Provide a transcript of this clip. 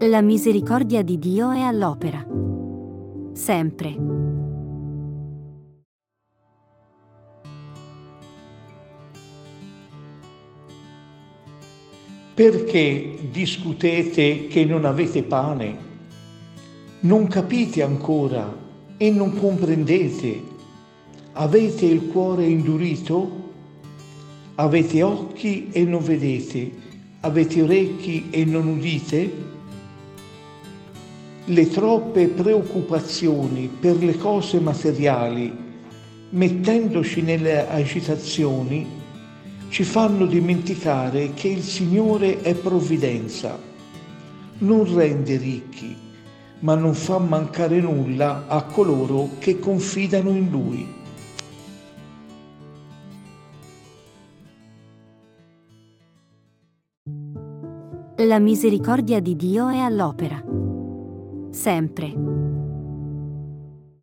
La misericordia di Dio è all'opera. Sempre. Perché discutete che non avete pane? Non capite ancora e non comprendete? Avete il cuore indurito? Avete occhi e non vedete? Avete orecchi e non udite? Le troppe preoccupazioni per le cose materiali, mettendoci nelle agitazioni, ci fanno dimenticare che il Signore è provvidenza. Non rende ricchi, ma non fa mancare nulla a coloro che confidano in Lui. La misericordia di Dio è all'opera sempre.